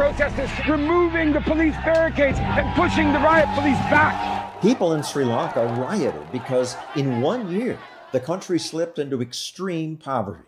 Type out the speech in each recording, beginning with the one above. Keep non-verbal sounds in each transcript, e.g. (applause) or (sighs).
protesters removing the police barricades and pushing the riot police back. People in Sri Lanka rioted because in one year, the country slipped into extreme poverty.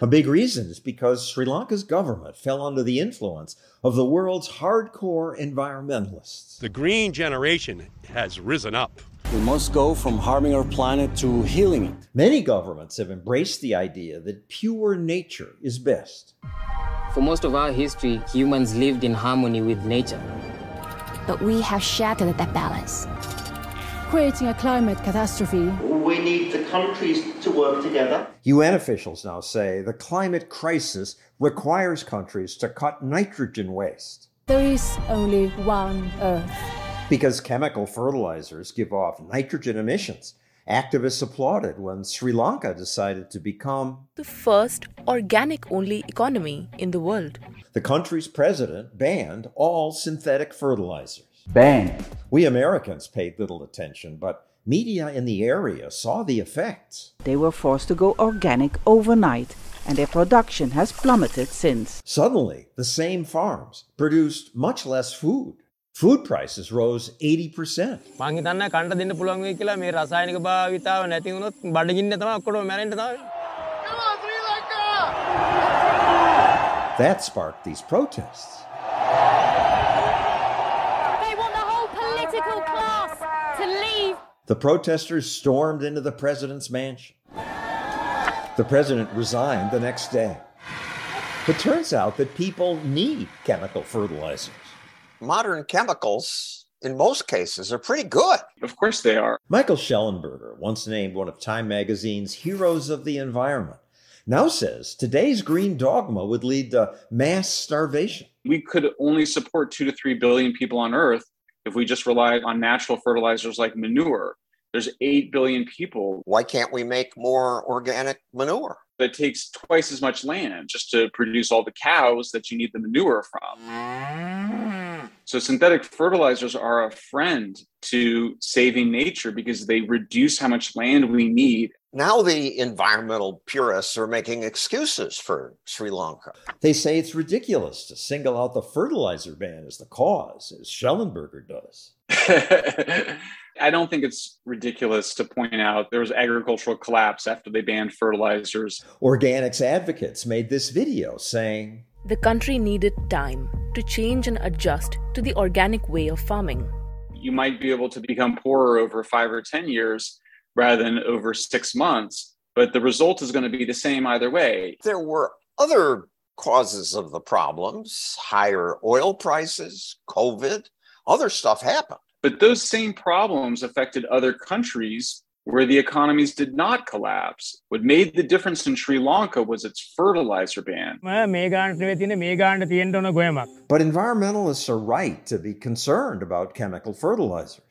A big reason is because Sri Lanka's government fell under the influence of the world's hardcore environmentalists. The green generation has risen up. We must go from harming our planet to healing it. Many governments have embraced the idea that pure nature is best. For most of our history, humans lived in harmony with nature. But we have shattered that balance creating a climate catastrophe. We need the countries to work together. UN officials now say the climate crisis requires countries to cut nitrogen waste. There is only one Earth. Because chemical fertilizers give off nitrogen emissions. Activists applauded when Sri Lanka decided to become the first organic only economy in the world. The country's president banned all synthetic fertilizers. Banned. We Americans paid little attention, but media in the area saw the effects. They were forced to go organic overnight, and their production has plummeted since. Suddenly, the same farms produced much less food. Food prices rose 80%. That sparked these protests. The protesters stormed into the president's mansion. The president resigned the next day. It turns out that people need chemical fertilizers. Modern chemicals, in most cases, are pretty good. Of course they are. Michael Shellenberger, once named one of Time magazine's heroes of the environment, now says today's green dogma would lead to mass starvation. We could only support two to three billion people on Earth if we just relied on natural fertilizers like manure. There's 8 billion people. Why can't we make more organic manure? It takes twice as much land just to produce all the cows that you need the manure from. So, synthetic fertilizers are a friend to saving nature because they reduce how much land we need now the environmental purists are making excuses for Sri Lanka. They say it's ridiculous to single out the fertilizer ban as the cause, as Shellenberger does. (laughs) I don't think it's ridiculous to point out there was agricultural collapse after they banned fertilizers. Organics advocates made this video saying the country needed time to change and adjust to the organic way of farming. You might be able to become poorer over five or 10 years rather than over six months. But the result is going to be the same either way. There were other causes of the problems higher oil prices, COVID, other stuff happened. But those same problems affected other countries where the economies did not collapse. What made the difference in Sri Lanka was its fertilizer ban. But environmentalists are right to be concerned about chemical fertilizers.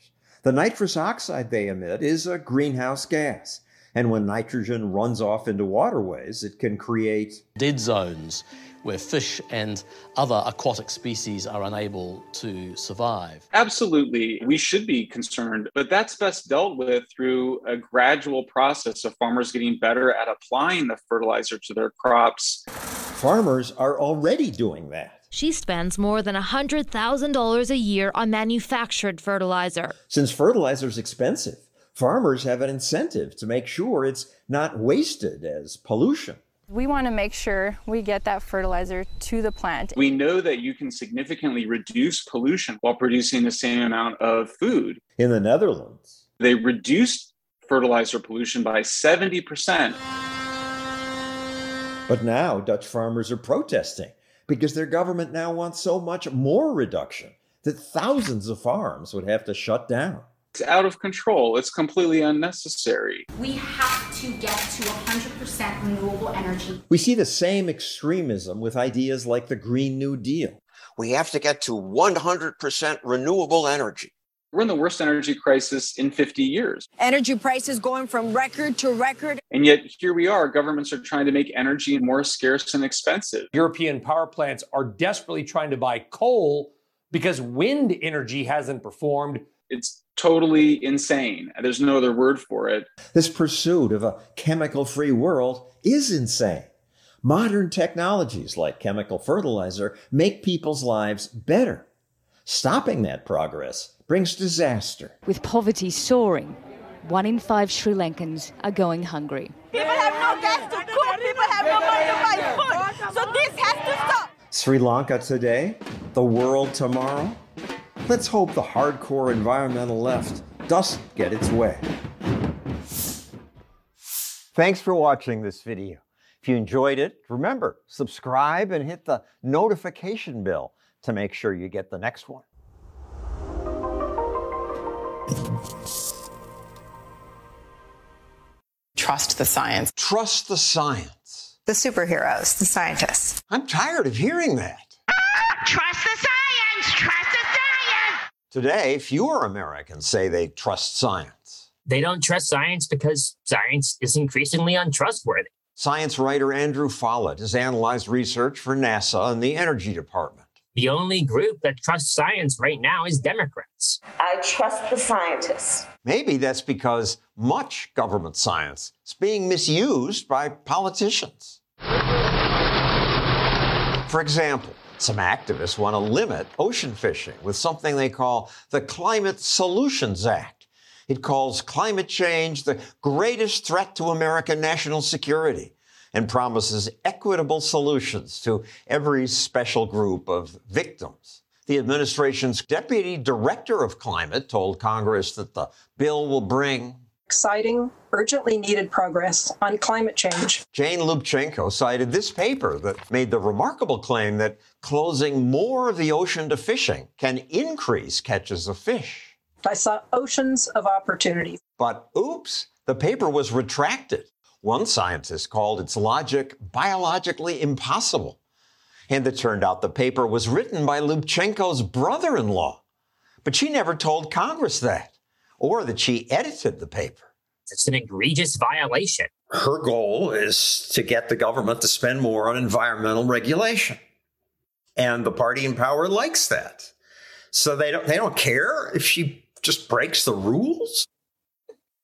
The nitrous oxide they emit is a greenhouse gas. And when nitrogen runs off into waterways, it can create dead zones where fish and other aquatic species are unable to survive. Absolutely. We should be concerned, but that's best dealt with through a gradual process of farmers getting better at applying the fertilizer to their crops. Farmers are already doing that. She spends more than $100,000 a year on manufactured fertilizer. Since fertilizer is expensive, farmers have an incentive to make sure it's not wasted as pollution. We want to make sure we get that fertilizer to the plant. We know that you can significantly reduce pollution while producing the same amount of food. In the Netherlands, they reduced fertilizer pollution by 70%. But now Dutch farmers are protesting because their government now wants so much more reduction that thousands of farms would have to shut down. It's out of control. It's completely unnecessary. We have to get to 100% renewable energy. We see the same extremism with ideas like the Green New Deal. We have to get to 100% renewable energy. We're in the worst energy crisis in 50 years. Energy prices going from record to record. And yet, here we are. Governments are trying to make energy more scarce and expensive. European power plants are desperately trying to buy coal because wind energy hasn't performed It's totally insane. There's no other word for it. This pursuit of a chemical free world is insane. Modern technologies like chemical fertilizer make people's lives better. Stopping that progress brings disaster. With poverty soaring, one in five Sri Lankans are going hungry. People have no gas to cook, people have no money to buy food. So this has to stop. Sri Lanka today, the world tomorrow. Let's hope the hardcore environmental left doesn't get its way. Thanks for watching this video. If you enjoyed it, remember, subscribe and hit the notification bell to make sure you get the next one. Trust the science. Trust the science. The superheroes, the scientists. I'm tired of hearing that. Trust the science. Trust the science. Today, fewer Americans say they trust science. They don't trust science because science is increasingly untrustworthy. Science writer Andrew Follett has analyzed research for NASA and the Energy Department. The only group that trusts science right now is Democrats. I trust the scientists. Maybe that's because much government science is being misused by politicians. For example, some activists want to limit ocean fishing with something they call the Climate Solutions Act. It calls climate change the greatest threat to American national security and promises equitable solutions to every special group of victims. The administration's deputy director of climate told Congress that the bill will bring exciting, urgently needed progress on climate change. Jane Lubchenco cited this paper that made the remarkable claim that closing more of the ocean to fishing can increase catches of fish. I saw oceans of opportunity. But oops, the paper was retracted. One scientist called its logic biologically impossible. And it turned out the paper was written by Lubchenco's brother in law. But she never told Congress that, or that she edited the paper. It's an egregious violation. Her goal is to get the government to spend more on environmental regulation. And the party in power likes that. So they don't, they don't care if she just breaks the rules.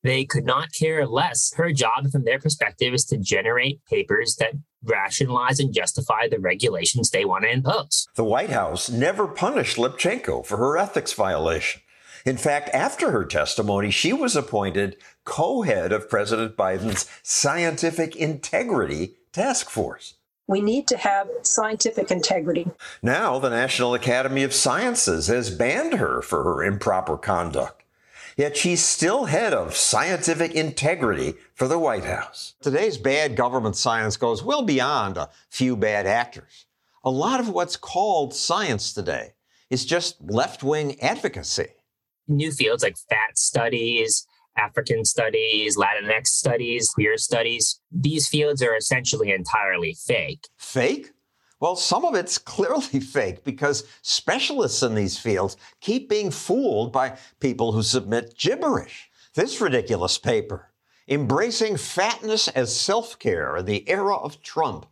They could not care less. Her job, from their perspective, is to generate papers that rationalize and justify the regulations they want to impose. The White House never punished Lubchenco for her ethics violation. In fact, after her testimony, she was appointed co head of President Biden's Scientific Integrity Task Force. We need to have scientific integrity. Now, the National Academy of Sciences has banned her for her improper conduct. Yet she's still head of scientific integrity for the White House. Today's bad government science goes well beyond a few bad actors. A lot of what's called science today is just left wing advocacy. New fields like fat studies, African studies, Latinx studies, queer studies, these fields are essentially entirely fake. Fake? Well, some of it's (laughs) clearly fake because specialists in these fields keep being fooled by people who submit gibberish. This ridiculous paper, Embracing Fatness as Self Care in the Era of Trump,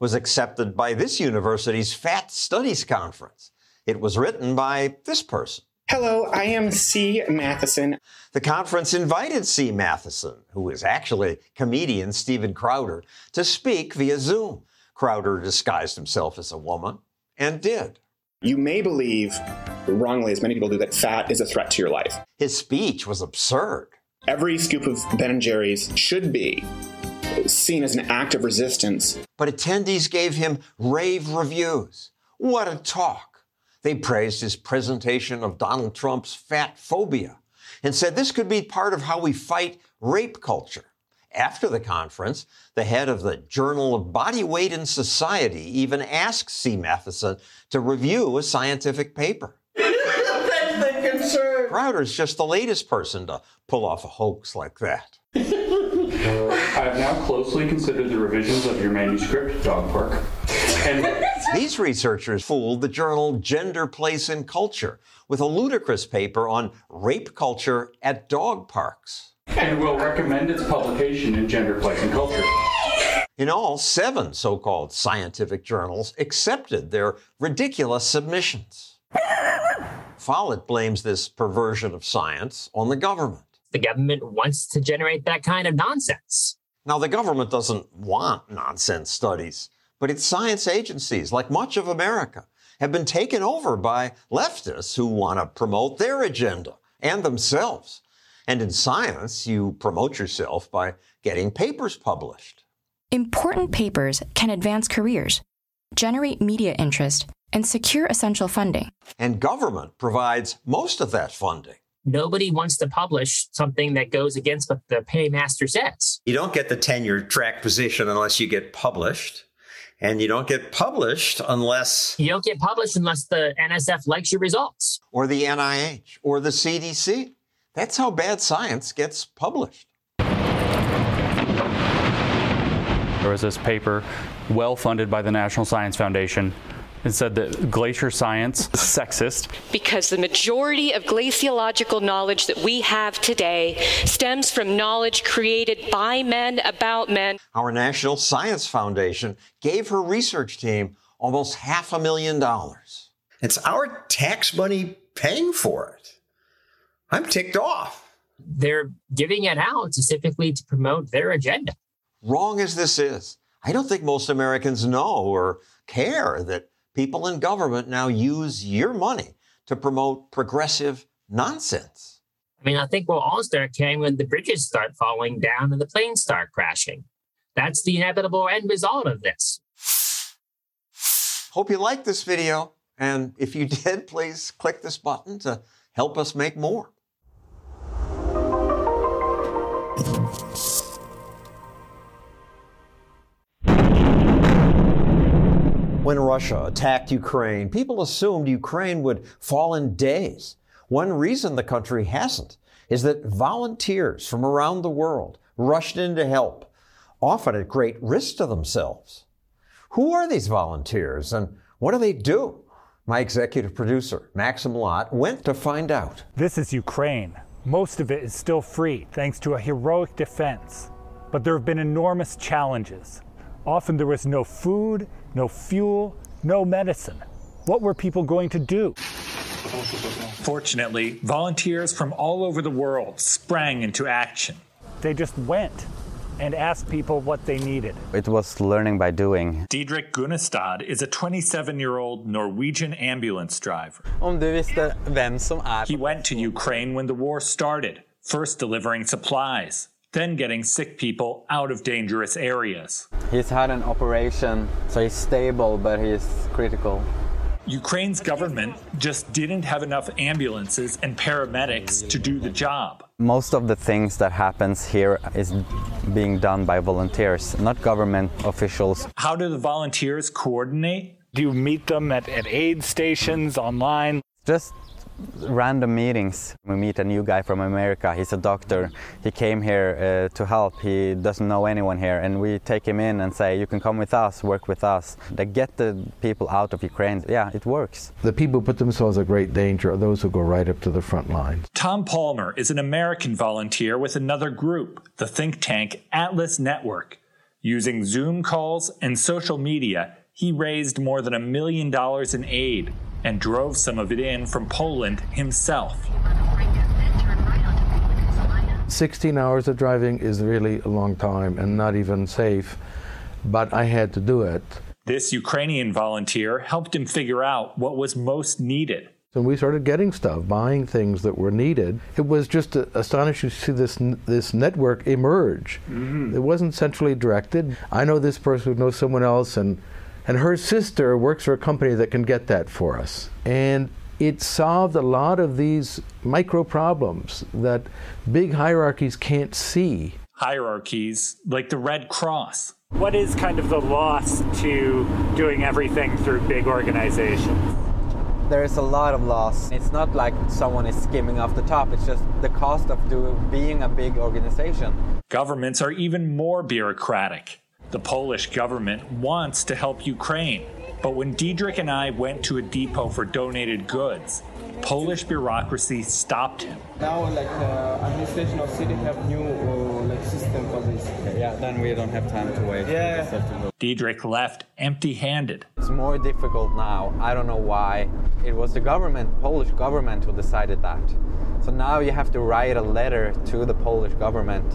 was accepted by this university's Fat Studies Conference. It was written by this person. Hello, I am C. Matheson. The conference invited C. Matheson, who is actually comedian Steven Crowder, to speak via Zoom. Crowder disguised himself as a woman and did. You may believe, wrongly, as many people do, that fat is a threat to your life. His speech was absurd. Every scoop of Ben and Jerry's should be seen as an act of resistance. But attendees gave him rave reviews. What a talk! They praised his presentation of Donald Trump's fat phobia and said this could be part of how we fight rape culture. After the conference, the head of the Journal of Body Weight and Society even asked C. Matheson to review a scientific paper. (laughs) That's the concern. Crowder's just the latest person to pull off a hoax like that. (laughs) I have now closely considered the revisions of your manuscript, Dog Park. And these researchers fooled the journal Gender, Place, and Culture with a ludicrous paper on rape culture at dog parks. And will recommend its publication in Gender, Place, and Culture. In all, seven so called scientific journals accepted their ridiculous submissions. Follett blames this perversion of science on the government. The government wants to generate that kind of nonsense. Now, the government doesn't want nonsense studies, but its science agencies, like much of America, have been taken over by leftists who want to promote their agenda and themselves. And in science, you promote yourself by getting papers published. Important papers can advance careers, generate media interest, and secure essential funding. And government provides most of that funding. Nobody wants to publish something that goes against what the paymaster says. You don't get the tenure track position unless you get published. And you don't get published unless. You don't get published unless the NSF likes your results. Or the NIH or the CDC. That's how bad science gets published. There was this paper, well funded by the National Science Foundation, it said that glacier science is sexist. Because the majority of glaciological knowledge that we have today stems from knowledge created by men about men. Our National Science Foundation gave her research team almost half a million dollars. It's our tax money paying for it. I'm ticked off. They're giving it out specifically to promote their agenda. Wrong as this is, I don't think most Americans know or care that people in government now use your money to promote progressive nonsense. I mean, I think we'll all start caring when the bridges start falling down and the planes start crashing. That's the inevitable end result of this. Hope you liked this video. And if you (laughs) did, please click this button to help us make more. When Russia attacked Ukraine, people assumed Ukraine would fall in days. One reason the country hasn't is that volunteers from around the world rushed in to help, often at great risk to themselves. Who are these volunteers and what do they do? My executive producer, Maxim Lott, went to find out. This is Ukraine. Most of it is still free thanks to a heroic defense. But there have been enormous challenges. Often there was no food, no fuel, no medicine. What were people going to do? Fortunately, volunteers from all over the world sprang into action. They just went and asked people what they needed. It was learning by doing. Diedrich Gunnestad is a 27 year old Norwegian ambulance driver. He went to Ukraine when the war started, first delivering supplies then getting sick people out of dangerous areas. He's had an operation, so he's stable, but he's critical. Ukraine's government just didn't have enough ambulances and paramedics to do the job. Most of the things that happens here is being done by volunteers, not government officials. How do the volunteers coordinate? Do you meet them at, at aid stations online? Just random meetings. We meet a new guy from America. He's a doctor. He came here uh, to help. He doesn't know anyone here, and we take him in and say, "You can come with us, work with us." They get the people out of Ukraine. Yeah, it works. The people who put themselves at great danger are those who go right up to the front line. Tom Palmer is an American volunteer with another group, the think tank Atlas Network. Using Zoom calls and social media, he raised more than a million dollars in aid and drove some of it in from Poland himself. 16 hours of driving is really a long time and not even safe, but I had to do it. This Ukrainian volunteer helped him figure out what was most needed. And we started getting stuff, buying things that were needed. It was just astonishing to see this this network emerge. Mm-hmm. It wasn't centrally directed. I know this person who knows someone else, and and her sister works for a company that can get that for us. And it solved a lot of these micro problems that big hierarchies can't see. Hierarchies like the Red Cross. What is kind of the loss to doing everything through big organizations? There is a lot of loss. It's not like someone is skimming off the top, it's just the cost of doing, being a big organization. Governments are even more bureaucratic. The Polish government wants to help Ukraine, but when Diedrich and I went to a depot for donated goods, Polish bureaucracy stopped him. Now, like uh, administration of city have new uh, like system for this. Yeah, then we don't have time to wait. Yeah. Diedrich left empty handed. It's more difficult now. I don't know why. It was the government, Polish government, who decided that. So now you have to write a letter to the Polish government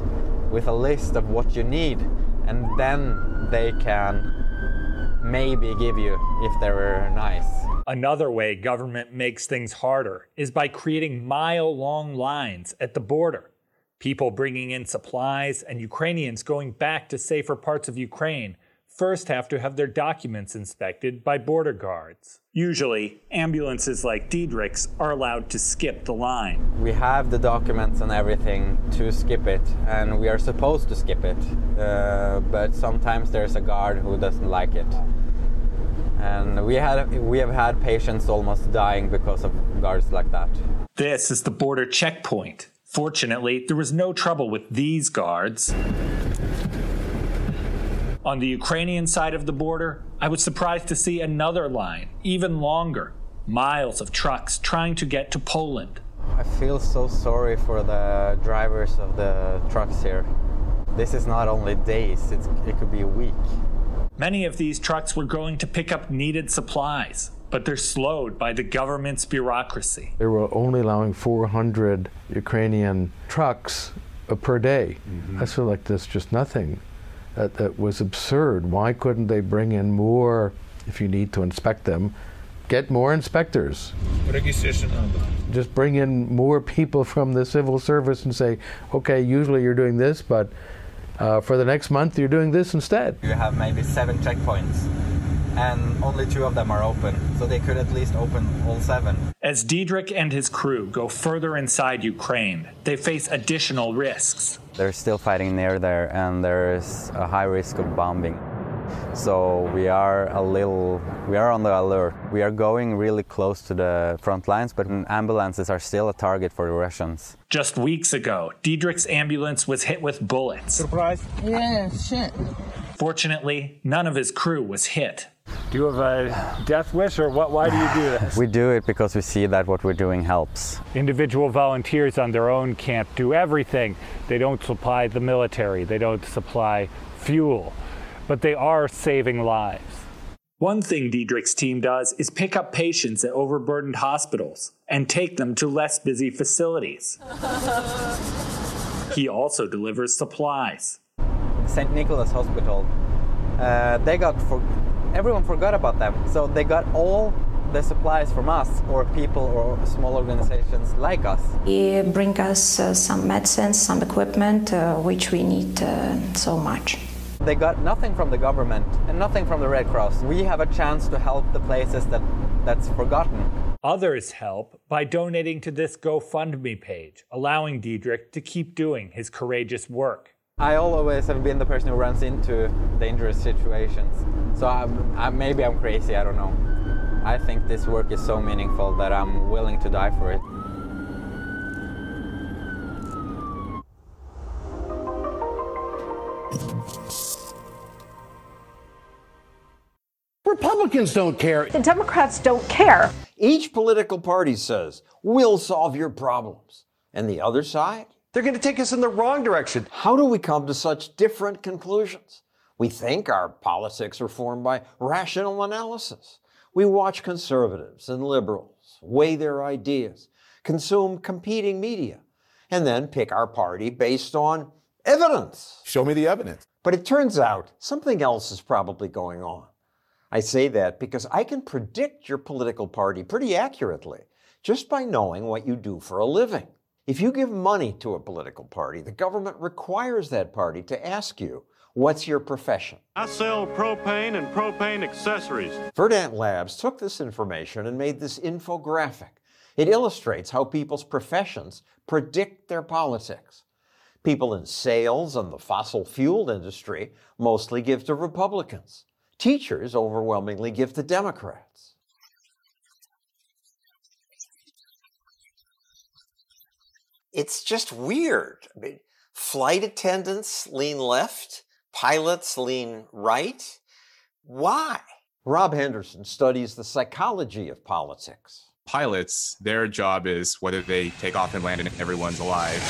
with a list of what you need, and then they can maybe give you if they're nice. Another way government makes things harder is by creating mile long lines at the border. People bringing in supplies and Ukrainians going back to safer parts of Ukraine first have to have their documents inspected by border guards. Usually, ambulances like Diedrich's are allowed to skip the line. We have the documents and everything to skip it, and we are supposed to skip it. Uh, but sometimes there's a guard who doesn't like it. And we, had, we have had patients almost dying because of guards like that. This is the border checkpoint. Fortunately, there was no trouble with these guards. On the Ukrainian side of the border, I was surprised to see another line, even longer, miles of trucks trying to get to Poland. I feel so sorry for the drivers of the trucks here. This is not only days, it could be a week. Many of these trucks were going to pick up needed supplies, but they're slowed by the government's bureaucracy. They were only allowing 400 Ukrainian trucks uh, per day. Mm-hmm. I feel like that's just nothing that, that was absurd. Why couldn't they bring in more, if you need to inspect them, get more inspectors? Just bring in more people from the civil service and say, okay, usually you're doing this, but uh, for the next month you're doing this instead. You have maybe seven checkpoints and only two of them are open, so they could at least open all seven. As Diedrich and his crew go further inside Ukraine, they face additional risks. They're still fighting near there, and there's a high risk of bombing. So we are a little, we are on the alert. We are going really close to the front lines, but ambulances are still a target for the Russians. Just weeks ago, Diedrich's ambulance was hit with bullets. Surprise? Yeah, shit. Fortunately, none of his crew was hit. Do you have a death wish or what, why do you do this? (sighs) we do it because we see that what we're doing helps. Individual volunteers on their own can't do everything. They don't supply the military, they don't supply fuel, but they are saving lives. One thing Diedrich's team does is pick up patients at overburdened hospitals and take them to less busy facilities. (laughs) he also delivers supplies. St. Nicholas Hospital, uh, they got for everyone forgot about them. So they got all the supplies from us or people or small organizations like us. He bring us uh, some medicines, some equipment, uh, which we need uh, so much. They got nothing from the government and nothing from the Red Cross. We have a chance to help the places that that's forgotten. Others help by donating to this GoFundMe page, allowing Diedrich to keep doing his courageous work. I always have been the person who runs into dangerous situations. So I'm, I, maybe I'm crazy, I don't know. I think this work is so meaningful that I'm willing to die for it. Republicans don't care. The Democrats don't care. Each political party says, we'll solve your problems. And the other side? They're going to take us in the wrong direction. How do we come to such different conclusions? We think our politics are formed by rational analysis. We watch conservatives and liberals weigh their ideas, consume competing media, and then pick our party based on evidence. Show me the evidence. But it turns out something else is probably going on. I say that because I can predict your political party pretty accurately just by knowing what you do for a living. If you give money to a political party, the government requires that party to ask you, What's your profession? I sell propane and propane accessories. Verdant Labs took this information and made this infographic. It illustrates how people's professions predict their politics. People in sales and the fossil fuel industry mostly give to Republicans. Teachers overwhelmingly give to Democrats. It's just weird. I mean, flight attendants lean left, pilots lean right. Why? Rob Henderson studies the psychology of politics. Pilots, their job is whether they take off and land and everyone's alive.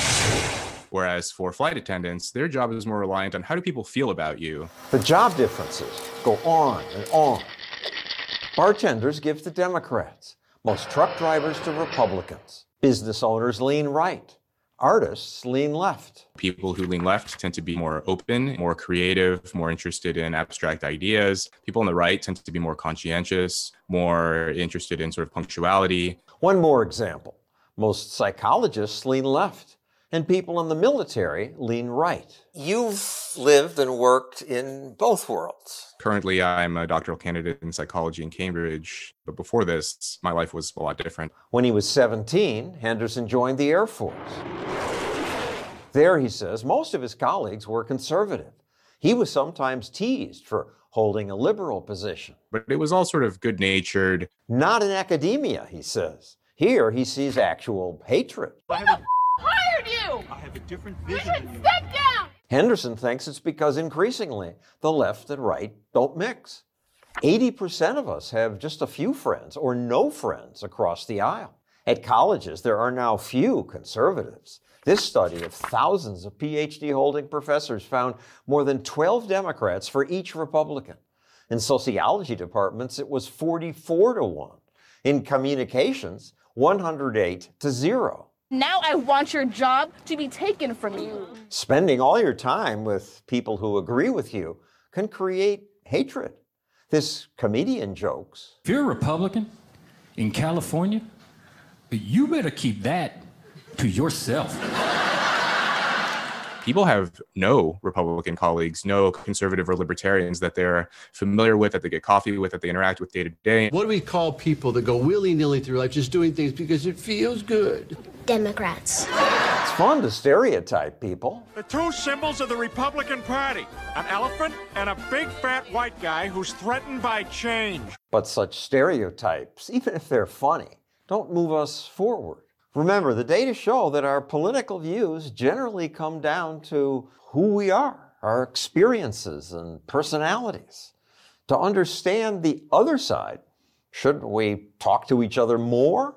Whereas for flight attendants, their job is more reliant on how do people feel about you. The job differences go on and on. Bartenders give to Democrats, most truck drivers to Republicans, business owners lean right, artists lean left. People who lean left tend to be more open, more creative, more interested in abstract ideas. People on the right tend to be more conscientious, more interested in sort of punctuality. One more example most psychologists lean left and people in the military lean right. You've lived and worked in both worlds. Currently, I'm a doctoral candidate in psychology in Cambridge, but before this, my life was a lot different. When he was 17, Henderson joined the Air Force. There, he says, most of his colleagues were conservative. He was sometimes teased for holding a liberal position. But it was all sort of good natured. Not in academia, he says. Here, he sees actual hatred hired you? I have a different vision. You should step down. Henderson thinks it's because increasingly the left and right don't mix. 80% of us have just a few friends or no friends across the aisle. At colleges, there are now few conservatives. This study of thousands of PhD holding professors found more than 12 Democrats for each Republican. In sociology departments, it was 44 to 1. In communications, 108 to 0. Now I want your job to be taken from you. Spending all your time with people who agree with you can create hatred. This comedian jokes. If you're a Republican in California, you better keep that to yourself people have no Republican colleagues, no conservative or libertarians that they're familiar with, that they get coffee with, that they interact with day to day. What do we call people that go willy nilly through life just doing things because it feels good? Democrats. It's fun to stereotype people. The two symbols of the Republican Party an elephant and a big fat white guy who's threatened by change. But such stereotypes, even if they're funny, don't move us forward. Remember, the data show that our political views generally come down to who we are, our experiences and personalities. To understand the other side, shouldn't we talk to each other more?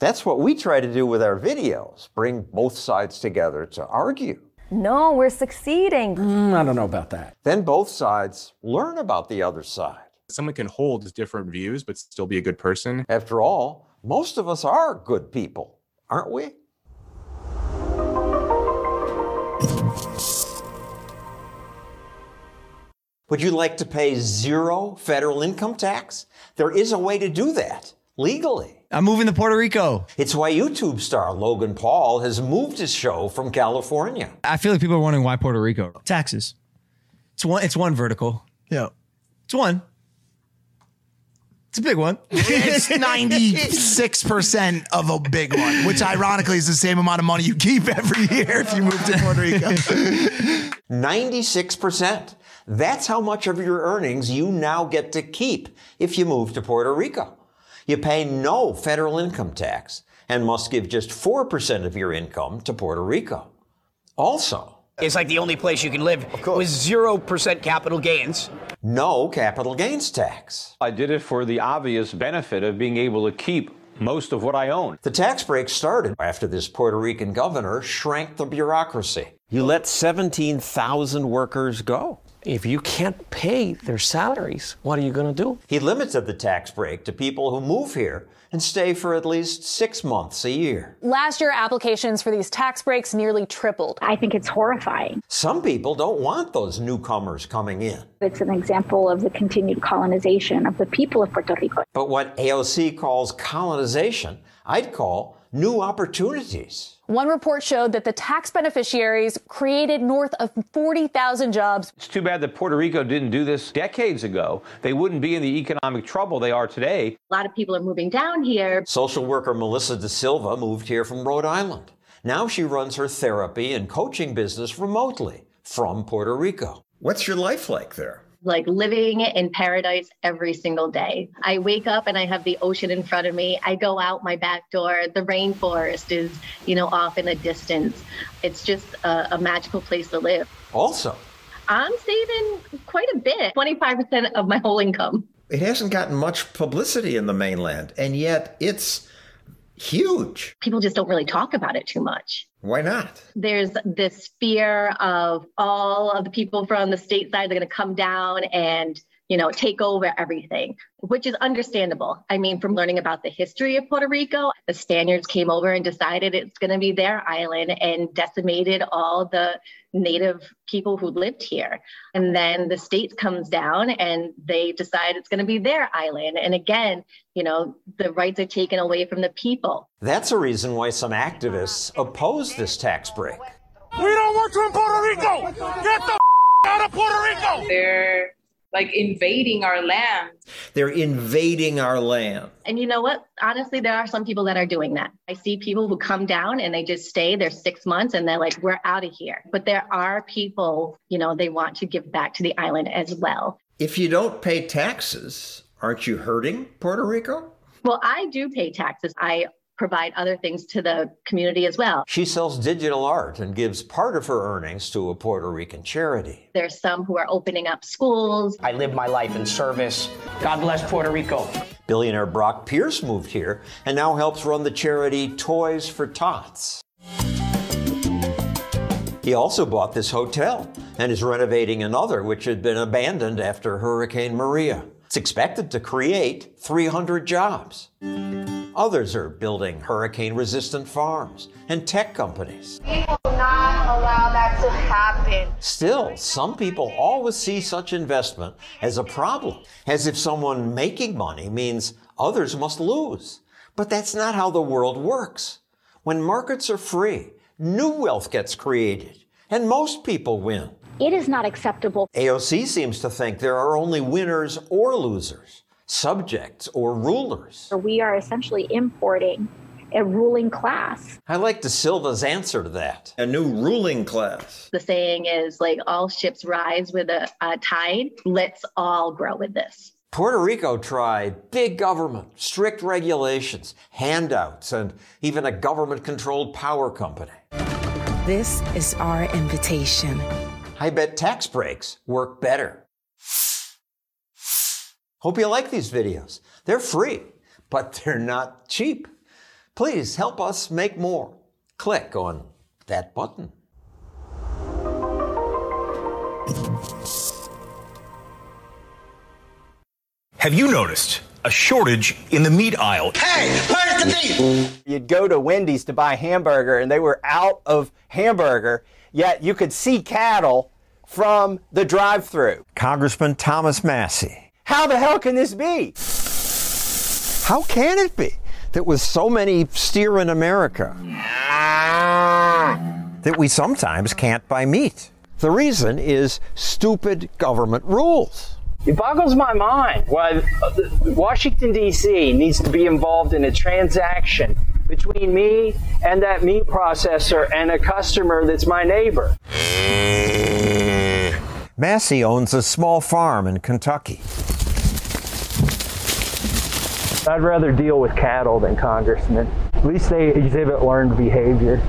That's what we try to do with our videos, bring both sides together to argue. No, we're succeeding. Mm, I don't know about that. Then both sides learn about the other side. Someone can hold different views but still be a good person. After all, most of us are good people, aren't we? Would you like to pay zero federal income tax? There is a way to do that legally. I'm moving to Puerto Rico. It's why YouTube star Logan Paul has moved his show from California. I feel like people are wondering why Puerto Rico. Taxes. It's one. It's one vertical. Yeah. It's one. It's a big one. It's (laughs) 96% of a big one, which ironically is the same amount of money you keep every year if you move to Puerto Rico. 96%. That's how much of your earnings you now get to keep if you move to Puerto Rico. You pay no federal income tax and must give just 4% of your income to Puerto Rico. Also, it's like the only place you can live with 0% capital gains. No capital gains tax. I did it for the obvious benefit of being able to keep most of what I own. The tax break started after this Puerto Rican governor shrank the bureaucracy. You let 17,000 workers go. If you can't pay their salaries, what are you going to do? He limited the tax break to people who move here and stay for at least six months a year. Last year, applications for these tax breaks nearly tripled. I think it's horrifying. Some people don't want those newcomers coming in. It's an example of the continued colonization of the people of Puerto Rico. But what AOC calls colonization, I'd call new opportunities. One report showed that the tax beneficiaries created north of 40,000 jobs. It's too bad that Puerto Rico didn't do this decades ago. They wouldn't be in the economic trouble they are today. A lot of people are moving down here. Social worker Melissa De Silva moved here from Rhode Island. Now she runs her therapy and coaching business remotely from Puerto Rico. What's your life like there? Like living in paradise every single day. I wake up and I have the ocean in front of me. I go out my back door. The rainforest is, you know, off in the distance. It's just a, a magical place to live. Also, I'm saving quite a bit 25% of my whole income. It hasn't gotten much publicity in the mainland, and yet it's huge. People just don't really talk about it too much. Why not? There's this fear of all of the people from the state side are going to come down and you know, take over everything, which is understandable. I mean, from learning about the history of Puerto Rico, the Spaniards came over and decided it's going to be their island and decimated all the native people who lived here. And then the state comes down and they decide it's going to be their island. And again, you know, the rights are taken away from the people. That's a reason why some activists oppose this tax break. We don't want you in Puerto Rico. Get the out of Puerto Rico. They're like invading our land. They're invading our land. And you know what? Honestly, there are some people that are doing that. I see people who come down and they just stay there six months and they're like, we're out of here. But there are people, you know, they want to give back to the island as well. If you don't pay taxes, aren't you hurting Puerto Rico? Well, I do pay taxes. I provide other things to the community as well. She sells digital art and gives part of her earnings to a Puerto Rican charity. There's some who are opening up schools. I live my life in service. God bless Puerto Rico. Billionaire Brock Pierce moved here and now helps run the charity Toys for Tots. He also bought this hotel and is renovating another which had been abandoned after Hurricane Maria. It's expected to create 300 jobs. Others are building hurricane resistant farms and tech companies. We will not allow that to happen. Still, some people always see such investment as a problem, as if someone making money means others must lose. But that's not how the world works. When markets are free, new wealth gets created, and most people win. It is not acceptable. AOC seems to think there are only winners or losers subjects or rulers. We are essentially importing a ruling class. I like De Silva's answer to that. A new ruling class. The saying is like all ships rise with a, a tide. Let's all grow with this. Puerto Rico tried big government, strict regulations, handouts, and even a government controlled power company. This is our invitation. I bet tax breaks work better. Hope you like these videos. They're free, but they're not cheap. Please help us make more. Click on that button. Have you noticed a shortage in the meat aisle? Hey, where's the meat? You'd go to Wendy's to buy hamburger and they were out of hamburger, yet you could see cattle from the drive through. Congressman Thomas Massie how the hell can this be? How can it be that with so many steer in America that we sometimes can't buy meat? The reason is stupid government rules. It boggles my mind why Washington, D.C. needs to be involved in a transaction between me and that meat processor and a customer that's my neighbor. Massie owns a small farm in Kentucky. I'd rather deal with cattle than congressmen. At least they exhibit learned behavior.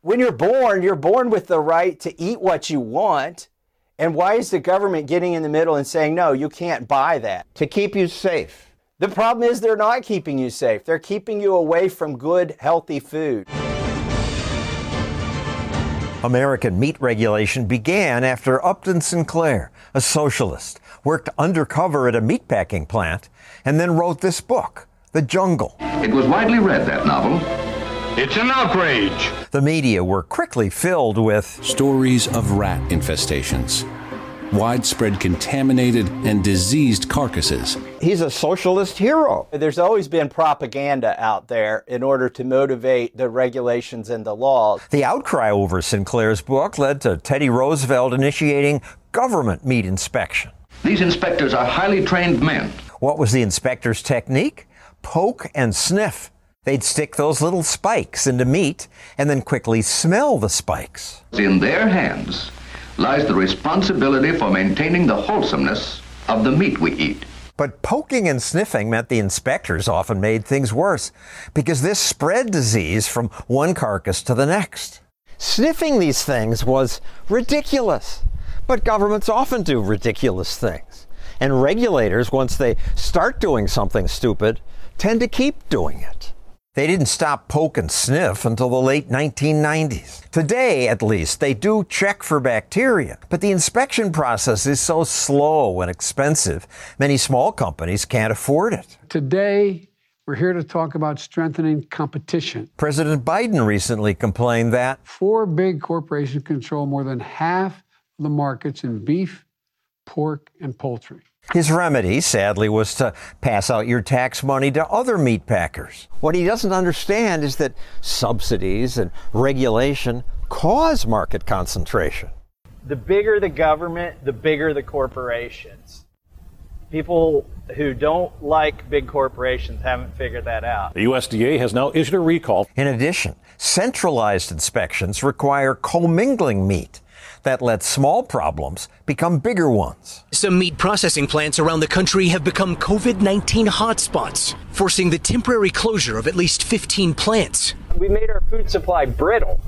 When you're born, you're born with the right to eat what you want. And why is the government getting in the middle and saying, no, you can't buy that? To keep you safe. The problem is they're not keeping you safe. They're keeping you away from good, healthy food. American meat regulation began after Upton Sinclair, a socialist, worked undercover at a meatpacking plant and then wrote this book, The Jungle. It was widely read, that novel. It's an outrage. The media were quickly filled with stories of rat infestations, widespread contaminated and diseased carcasses. He's a socialist hero. There's always been propaganda out there in order to motivate the regulations and the laws. The outcry over Sinclair's book led to Teddy Roosevelt initiating government meat inspection. These inspectors are highly trained men. What was the inspector's technique? Poke and sniff. They'd stick those little spikes into meat and then quickly smell the spikes. In their hands lies the responsibility for maintaining the wholesomeness of the meat we eat. But poking and sniffing meant the inspectors often made things worse because this spread disease from one carcass to the next. Sniffing these things was ridiculous. But governments often do ridiculous things. And regulators, once they start doing something stupid, tend to keep doing it. They didn't stop poke and sniff until the late 1990s. Today, at least, they do check for bacteria, but the inspection process is so slow and expensive, many small companies can't afford it. Today, we're here to talk about strengthening competition. President Biden recently complained that four big corporations control more than half of the markets in beef, pork, and poultry. His remedy, sadly, was to pass out your tax money to other meat packers. What he doesn't understand is that subsidies and regulation cause market concentration. The bigger the government, the bigger the corporations. People who don't like big corporations haven't figured that out. The USDA has now issued a recall. In addition, centralized inspections require commingling meat that lets small problems become bigger ones. Some meat processing plants around the country have become COVID 19 hotspots, forcing the temporary closure of at least 15 plants. We made our food supply brittle.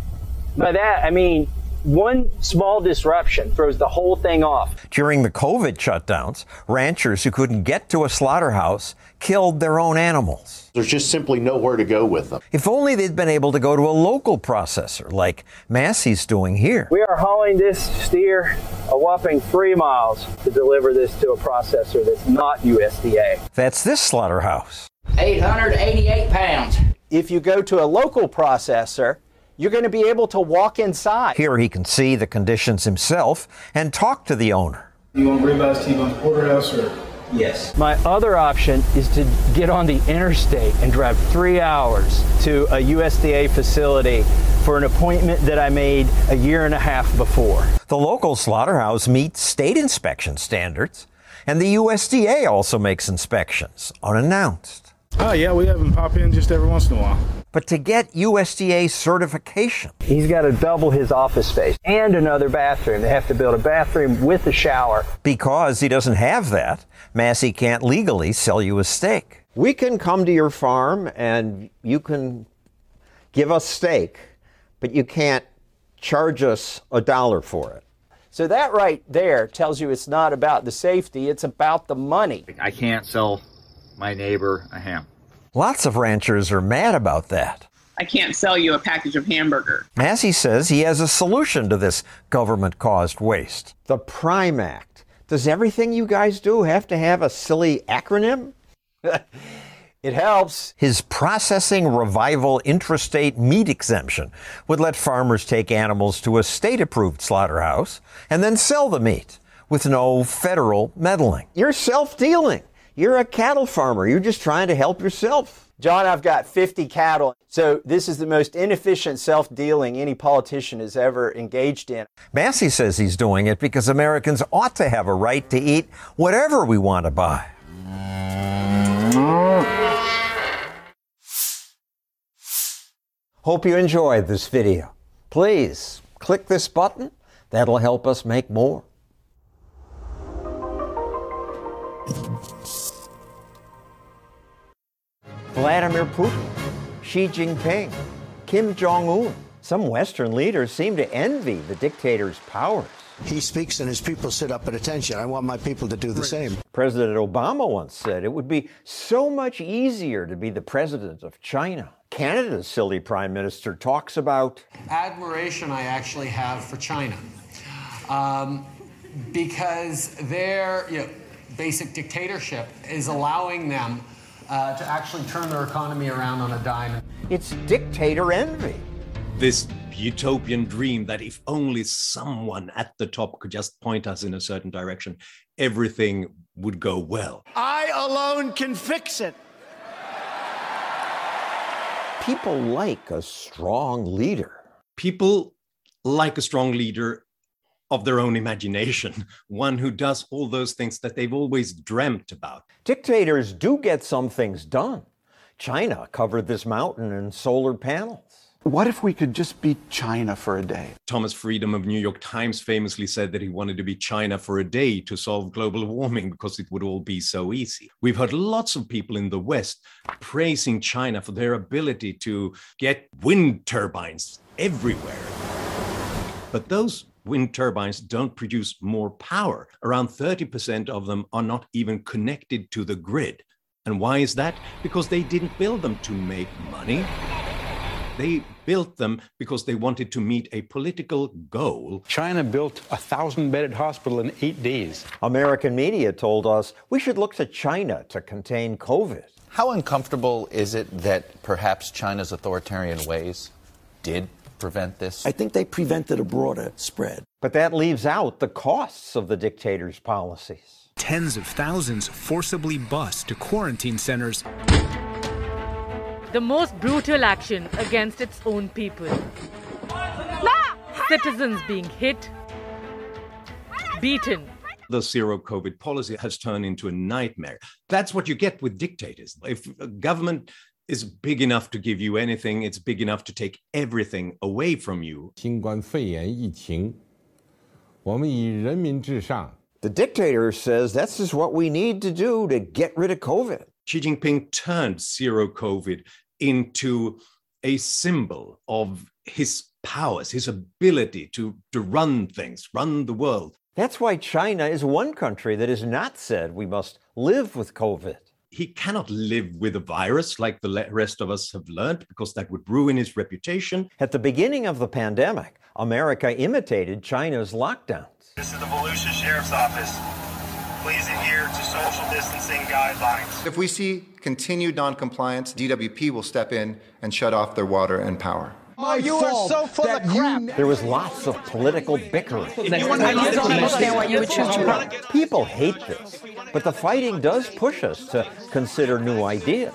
By that, I mean one small disruption throws the whole thing off. During the COVID shutdowns, ranchers who couldn't get to a slaughterhouse killed their own animals. There's just simply nowhere to go with them. If only they'd been able to go to a local processor like Massie's doing here. We are hauling this steer a whopping three miles to deliver this to a processor that's not USDA. That's this slaughterhouse. 888 pounds. If you go to a local processor, you're going to be able to walk inside. Here he can see the conditions himself and talk to the owner. You want ribeyes T-bone porterhouse or? Yes. My other option is to get on the interstate and drive three hours to a USDA facility for an appointment that I made a year and a half before. The local slaughterhouse meets state inspection standards, and the USDA also makes inspections unannounced. Oh, yeah, we have them pop in just every once in a while. But to get USDA certification, he's got to double his office space and another bathroom. They have to build a bathroom with a shower. Because he doesn't have that, Massie can't legally sell you a steak. We can come to your farm and you can give us steak, but you can't charge us a dollar for it. So that right there tells you it's not about the safety, it's about the money. I can't sell my neighbor a ham. Lots of ranchers are mad about that. I can't sell you a package of hamburger. Massie says he has a solution to this government caused waste. The Prime Act. Does everything you guys do have to have a silly acronym? (laughs) it helps. His processing revival intrastate meat exemption would let farmers take animals to a state approved slaughterhouse and then sell the meat with no federal meddling. You're self dealing. You're a cattle farmer. You're just trying to help yourself. John, I've got 50 cattle. So this is the most inefficient self dealing any politician has ever engaged in. Massie says he's doing it because Americans ought to have a right to eat whatever we want to buy. Hope you enjoyed this video. Please click this button. That'll help us make more. Vladimir Putin, Xi Jinping, Kim Jong un. Some Western leaders seem to envy the dictator's powers. He speaks and his people sit up at attention. I want my people to do the same. President Obama once said it would be so much easier to be the president of China. Canada's silly prime minister talks about admiration I actually have for China. Um, because their you know, basic dictatorship is allowing them uh, to actually turn their economy around on a dime. It's dictator envy. This utopian dream that if only someone at the top could just point us in a certain direction, everything would go well. I alone can fix it. People like a strong leader. People like a strong leader of their own imagination, (laughs) one who does all those things that they've always dreamt about. Dictators do get some things done. China covered this mountain in solar panels. What if we could just be China for a day? Thomas Friedman of New York Times famously said that he wanted to be China for a day to solve global warming because it would all be so easy. We've heard lots of people in the West praising China for their ability to get wind turbines everywhere. But those wind turbines don't produce more power. Around 30% of them are not even connected to the grid. And why is that? Because they didn't build them to make money. They built them because they wanted to meet a political goal. China built a thousand bedded hospital in eight days. American media told us we should look to China to contain COVID. How uncomfortable is it that perhaps China's authoritarian ways did prevent this? I think they prevented a broader spread. But that leaves out the costs of the dictator's policies. Tens of thousands forcibly bused to quarantine centers the most brutal action against its own people. Citizens being hit, beaten. The zero COVID policy has turned into a nightmare. That's what you get with dictators. If a government is big enough to give you anything, it's big enough to take everything away from you. The dictator says that's just what we need to do to get rid of COVID. Xi Jinping turned zero COVID into a symbol of his powers, his ability to, to run things, run the world. That's why China is one country that has not said we must live with COVID. He cannot live with a virus like the rest of us have learned because that would ruin his reputation. At the beginning of the pandemic, America imitated China's lockdowns. This is the Volusia Sheriff's Office. Please adhere to social distancing guidelines. If we see continued noncompliance, DWP will step in and shut off their water and power. My oh, you are so full of crap. There was lots of political bickering. You understand what you would choose People hate this, but the fighting does push us to consider new ideas.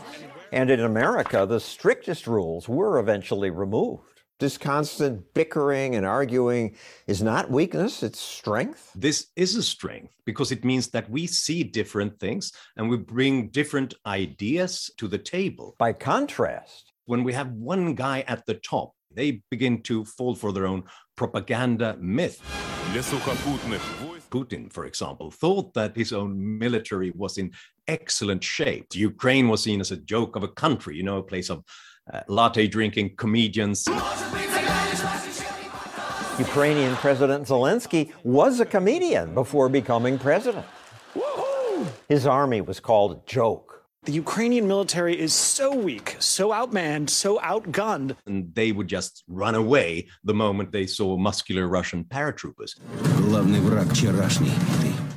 And in America, the strictest rules were eventually removed. This constant bickering and arguing is not weakness, it's strength. This is a strength because it means that we see different things and we bring different ideas to the table. By contrast, when we have one guy at the top, they begin to fall for their own propaganda myth. Putin, for example, thought that his own military was in excellent shape. Ukraine was seen as a joke of a country, you know, a place of uh, latte drinking comedians. Ukrainian President Zelensky was a comedian before becoming president. His army was called a joke. The Ukrainian military is so weak, so outmanned, so outgunned. And they would just run away the moment they saw muscular Russian paratroopers.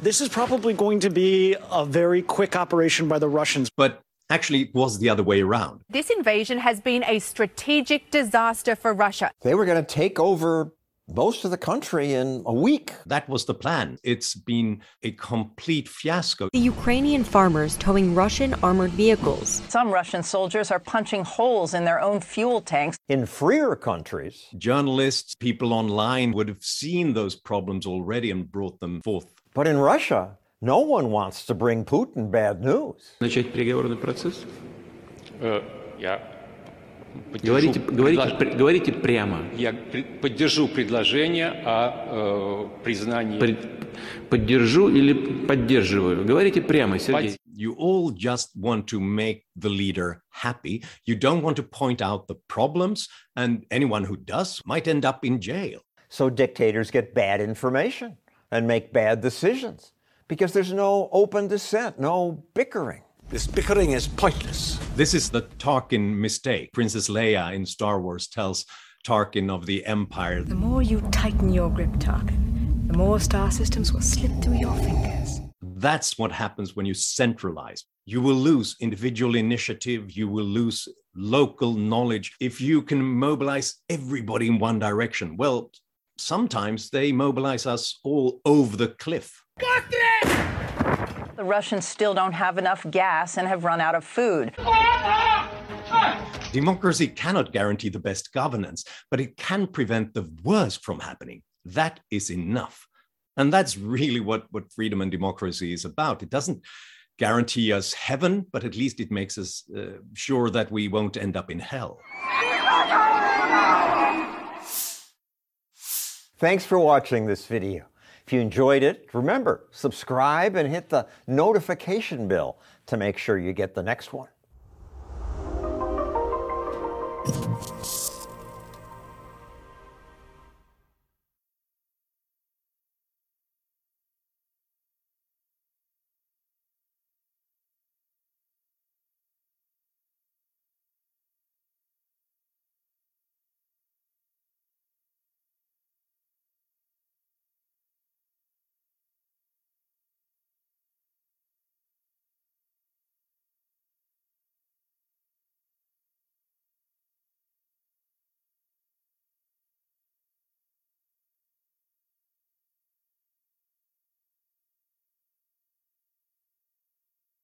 This is probably going to be a very quick operation by the Russians. But Actually, it was the other way around. This invasion has been a strategic disaster for Russia. They were going to take over most of the country in a week. That was the plan. It's been a complete fiasco. The Ukrainian farmers towing Russian armored vehicles. Some Russian soldiers are punching holes in their own fuel tanks. In freer countries, journalists, people online would have seen those problems already and brought them forth. But in Russia, no one wants to bring Putin bad news. Начать переговорный процесс? Я Говорите, говорите, предлож... говорите прямо. Я поддержу предложение о э, признании. Поддержу или поддерживаю? Говорите прямо, Сергей. You all just want to make the leader happy. You don't want to point out the problems, and anyone who does might end up in jail. So dictators get bad information and make bad decisions because there's no open dissent, no bickering. This bickering is pointless. This is the Tarkin mistake. Princess Leia in Star Wars tells Tarkin of the Empire. The more you tighten your grip, Tarkin, the more star systems will slip through your fingers. That's what happens when you centralize. You will lose individual initiative, you will lose local knowledge. If you can mobilize everybody in one direction, well, sometimes they mobilize us all over the cliff. The Russians still don't have enough gas and have run out of food. Democracy cannot guarantee the best governance, but it can prevent the worst from happening. That is enough. And that's really what, what freedom and democracy is about. It doesn't guarantee us heaven, but at least it makes us uh, sure that we won't end up in hell. Thanks for watching this video. If you enjoyed it, remember, subscribe and hit the notification bell to make sure you get the next one.